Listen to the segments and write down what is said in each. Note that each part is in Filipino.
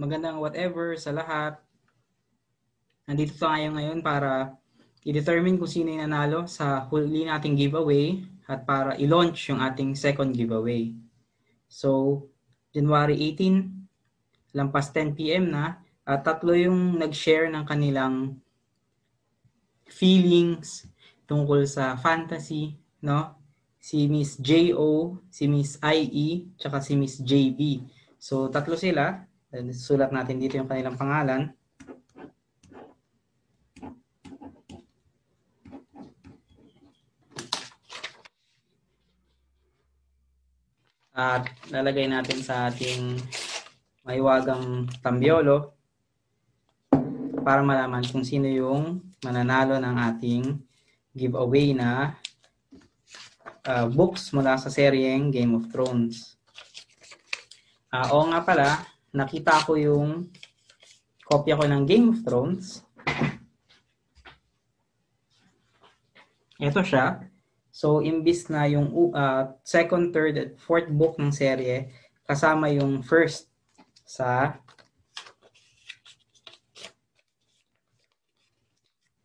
magandang whatever sa lahat. Nandito tayo ngayon para i-determine kung sino yung nanalo sa huli nating giveaway at para i-launch yung ating second giveaway. So, January 18, lampas 10 p.m. na, at tatlo yung nag-share ng kanilang feelings tungkol sa fantasy, no? Si Miss J.O., si Miss I.E., tsaka si Miss J.B. So, tatlo sila. Sulat natin dito yung kanilang pangalan. At lalagay natin sa ating maiwagang tambiolo para malaman kung sino yung mananalo ng ating giveaway na uh, books mula sa seryeng Game of Thrones. Uh, oo nga pala, nakita ko yung kopya ko ng Game of Thrones. Ito siya. So, imbis na yung uh, second, third, at fourth book ng serye, kasama yung first sa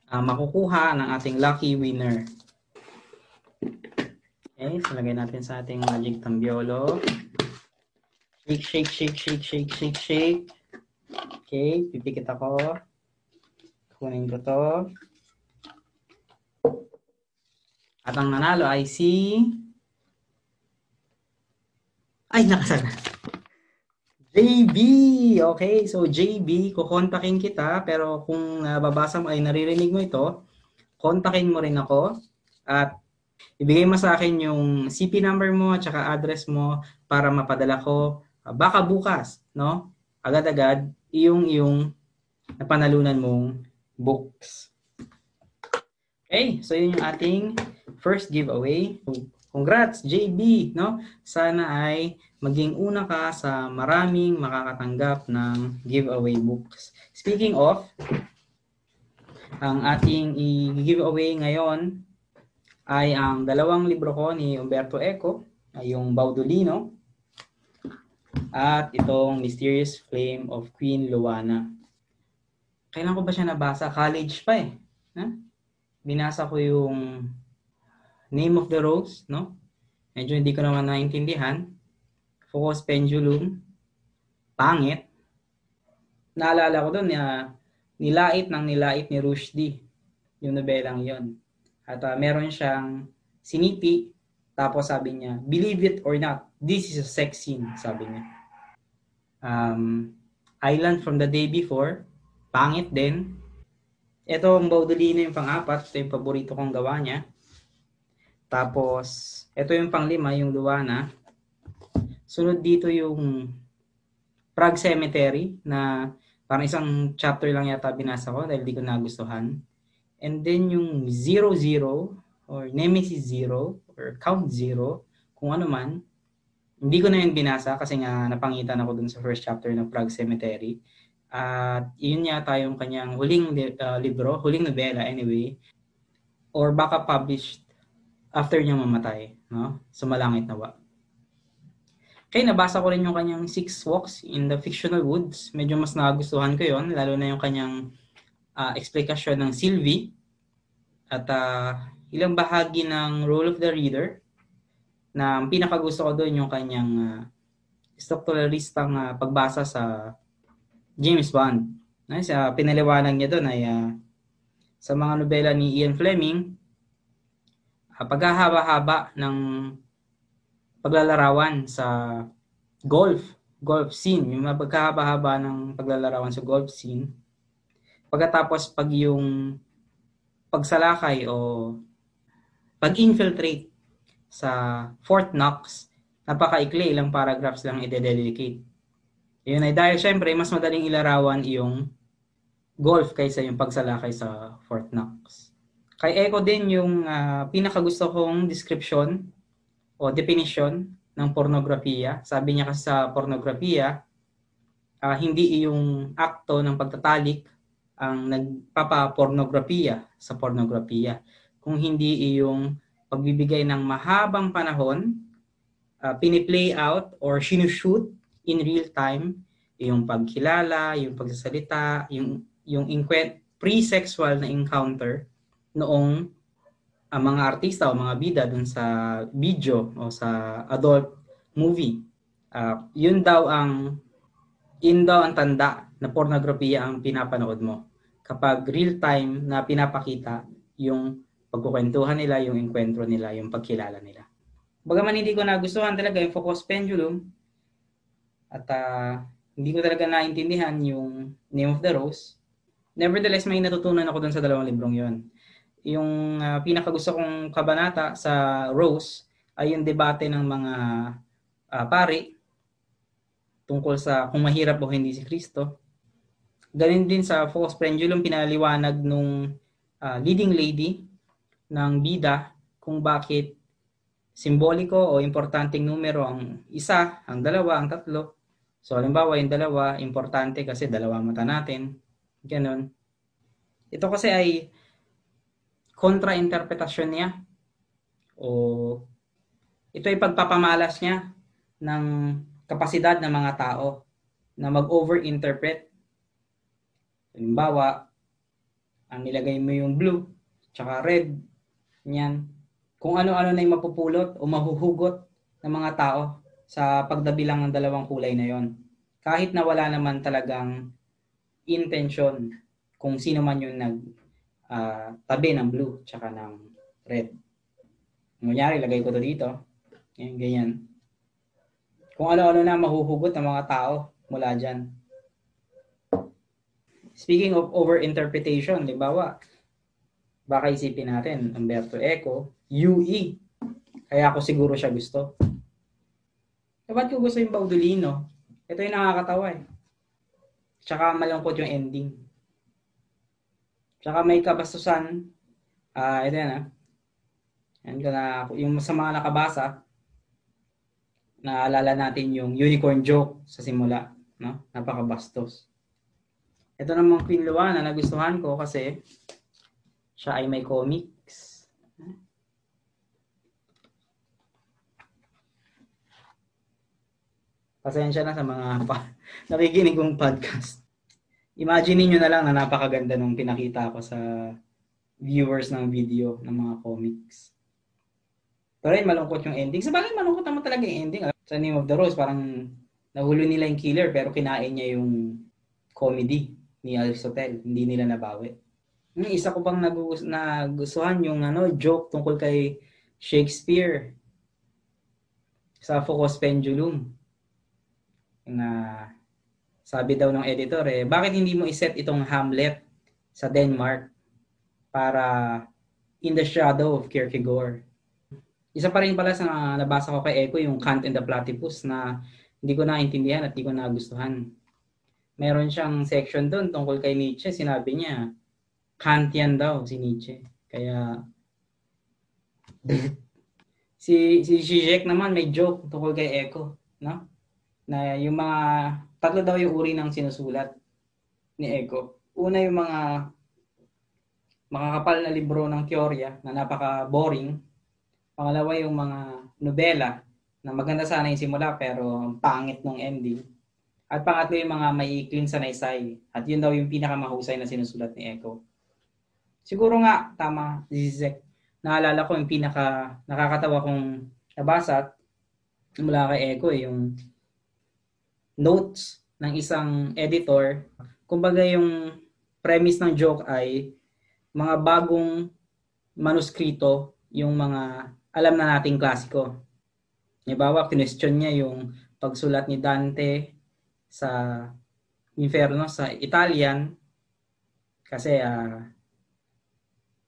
uh, makukuha ng ating lucky winner. Okay, so natin sa ating magic tambiolo. Shake, shake, shake, shake, shake, shake, shake. Okay, pipikit ako. Kunin ko to. At ang nanalo ay si... Ay, nakasana. JB! Okay, so JB, kukontakin kita. Pero kung nababasa mo ay naririnig mo ito, kontakin mo rin ako. At ibigay mo sa akin yung CP number mo at saka address mo para mapadala ko baka bukas, no? Agad-agad yung yung napanalunan mong books. Okay, so yun yung ating first giveaway. Congrats, JB, no? Sana ay maging una ka sa maraming makakatanggap ng giveaway books. Speaking of, ang ating i-giveaway ngayon ay ang dalawang libro ko ni Umberto Eco, ay yung Baudolino at itong Mysterious Flame of Queen Luana. Kailan ko ba siya nabasa? College pa eh. Ha? Binasa ko yung Name of the Rose, no? Medyo hindi ko naman naintindihan. Focus Pendulum. Pangit. Naalala ko doon na uh, nilait ng nilait ni Rushdie. Yung nobelang yon. At uh, meron siyang sinipi. Tapos sabi niya, believe it or not, this is a sex scene, sabi niya. Um, Island from the Day Before, pangit din. Ito ang Baudolino yung pang-apat, ito yung paborito kong gawa niya. Tapos, ito yung panglima, yung Luana. Sunod dito yung Prague Cemetery na parang isang chapter lang yata binasa ko dahil di ko nagustuhan. And then yung Zero Zero or Nemesis Zero or Count Zero, kung ano man, hindi ko na yun binasa kasi nga napangitan ako dun sa first chapter ng Prague Cemetery. At yun yata yung kanyang huling uh, libro, huling nobela anyway, or baka published after niya mamatay, no? Sumalangit na ba? Okay, nabasa ko rin yung kanyang Six Walks in the Fictional Woods. Medyo mas nagustuhan ko yon lalo na yung kanyang uh, explikasyon ng Sylvie at uh, ilang bahagi ng Role of the Reader na ang pinakagusto ko doon yung kanyang uh, structuralistang uh, pagbasa sa James Bond. Nice, uh, pinaliwanag niya doon ay uh, sa mga nobela ni Ian Fleming, uh, paghahaba-haba ng paglalarawan sa golf, golf scene, yung pagkahaba-haba ng paglalarawan sa golf scene. Pagkatapos pag yung pagsalakay o pag-infiltrate sa Fort Knox, napakaikli, ilang paragraphs lang i-dedicate. Yun ay dahil syempre, mas madaling ilarawan yung golf kaysa yung pagsalakay sa Fort Knox. Kay Echo din yung uh, pinakagusto kong description o definition ng pornografiya. Sabi niya kasi sa pornografiya, uh, hindi yung akto ng pagtatalik ang nagpapa-pornografiya sa pornografiya. Kung hindi yung pagbibigay ng mahabang panahon, uh, piniplay out or sinushoot in real time yung pagkilala, yung pagsasalita, yung yung pre-sexual na encounter noong ang mga artista o mga bida dun sa video o sa adult movie. Uh, yun daw ang yun daw ang tanda na pornografiya ang pinapanood mo. Kapag real time na pinapakita yung pagkukwentuhan nila, yung enkwentro nila, yung pagkilala nila. Bagaman hindi ko nagustuhan talaga yung focus pendulum at uh, hindi ko talaga naintindihan yung Name of the Rose. Nevertheless, may natutunan ako dun sa dalawang librong yon. Yung uh, pinakagusto kong kabanata sa Rose ay yung debate ng mga uh, pari tungkol sa kung mahirap o hindi si Kristo. Ganun din sa Focus Pendulum, pinaliwanag nung uh, leading lady ng bida kung bakit simboliko o importanteng numero ang isa, ang dalawa, ang tatlo. So, halimbawa, yung dalawa, importante kasi dalawa mata natin. Ganon. Ito kasi ay kontra-interpretasyon niya o ito ay pagpapamalas niya ng kapasidad ng mga tao na mag-over-interpret. Halimbawa, ang nilagay mo yung blue, tsaka red, yan, kung ano-ano na yung mapupulot o mahuhugot ng mga tao sa pagdabilang ng dalawang kulay na yon. Kahit na wala naman talagang intention kung sino man yung nag uh, tabi ng blue tsaka ng red. Kunyari, lagay ko to dito. Ganyan, ganyan. Kung ano-ano na mahuhugot ng mga tao mula dyan. Speaking of over-interpretation, ba, baka isipin natin, Umberto Eco, UE. Kaya ako siguro siya gusto. E ba't ko gusto yung Baudolino? Ito yung nakakatawa eh. Tsaka malungkot yung ending. Tsaka may kabastusan. Ah, uh, ito yan ah. Yan ko na, yung sa mga nakabasa, naalala natin yung unicorn joke sa simula. No? Napakabastos. Ito namang Queen Luana na nagustuhan ko kasi siya ay may comics. Pasensya na sa mga pa, nakikinig kong podcast. Imagine niyo na lang na napakaganda nung pinakita ko sa viewers ng video ng mga comics. Pero yun, malungkot yung ending. Sa bagay, malungkot naman talaga yung ending. Sa Name of the Rose, parang nahulo nila yung killer pero kinain niya yung comedy ni Aristotle. Hindi nila nabawi. Yung isa ko pang nagustuhan yung ano, joke tungkol kay Shakespeare sa Focus Pendulum na sabi daw ng editor eh, bakit hindi mo iset itong Hamlet sa Denmark para in the shadow of Kierkegaard? Isa pa rin pala sa nabasa ko kay Eco yung Kant and the Platypus na hindi ko naintindihan at hindi ko nagustuhan. Meron siyang section doon tungkol kay Nietzsche. Sinabi niya, Kantian daw si Nietzsche. Kaya si si Zizek naman may joke tungkol kay Eco, no? na yung mga tatlo daw yung uri ng sinusulat ni Ego. Una yung mga makakapal na libro ng teorya na napaka-boring. Pangalawa yung mga nobela na maganda sana yung simula pero pangit ng ending. At pangatlo yung mga may clean sa naysay. At yun daw yung pinakamahusay na sinusulat ni Ego. Siguro nga, tama, Zizek. Naalala ko yung pinaka nakakatawa kong nabasa mula kay Eko, eh, yung notes ng isang editor. Kumbaga yung premise ng joke ay mga bagong manuskrito yung mga alam na nating klasiko. Halimbawa, kinestyon niya yung pagsulat ni Dante sa Inferno sa Italian kasi uh,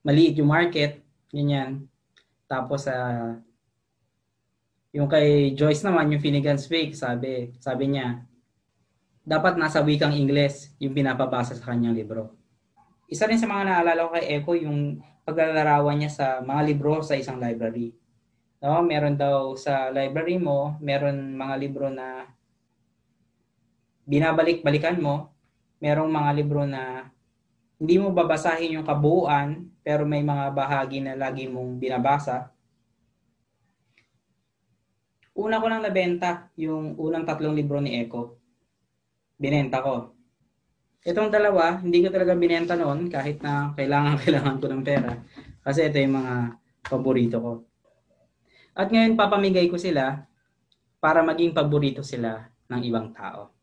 maliit yung market, ganyan. Tapos uh, yung kay Joyce naman, yung Finnegan's Wake, sabi, sabi niya, dapat nasa wikang Ingles yung pinapabasa sa kanyang libro. Isa rin sa mga naalala ko kay Echo yung paglalarawan niya sa mga libro sa isang library. No, meron daw sa library mo, meron mga libro na binabalik-balikan mo, merong mga libro na hindi mo babasahin yung kabuuan, pero may mga bahagi na lagi mong binabasa una ko lang nabenta yung unang tatlong libro ni Eco. binenta ko. Itong dalawa, hindi ko talaga binenta noon kahit na kailangan kailangan ko ng pera. Kasi ito yung mga paborito ko. At ngayon papamigay ko sila para maging paborito sila ng ibang tao.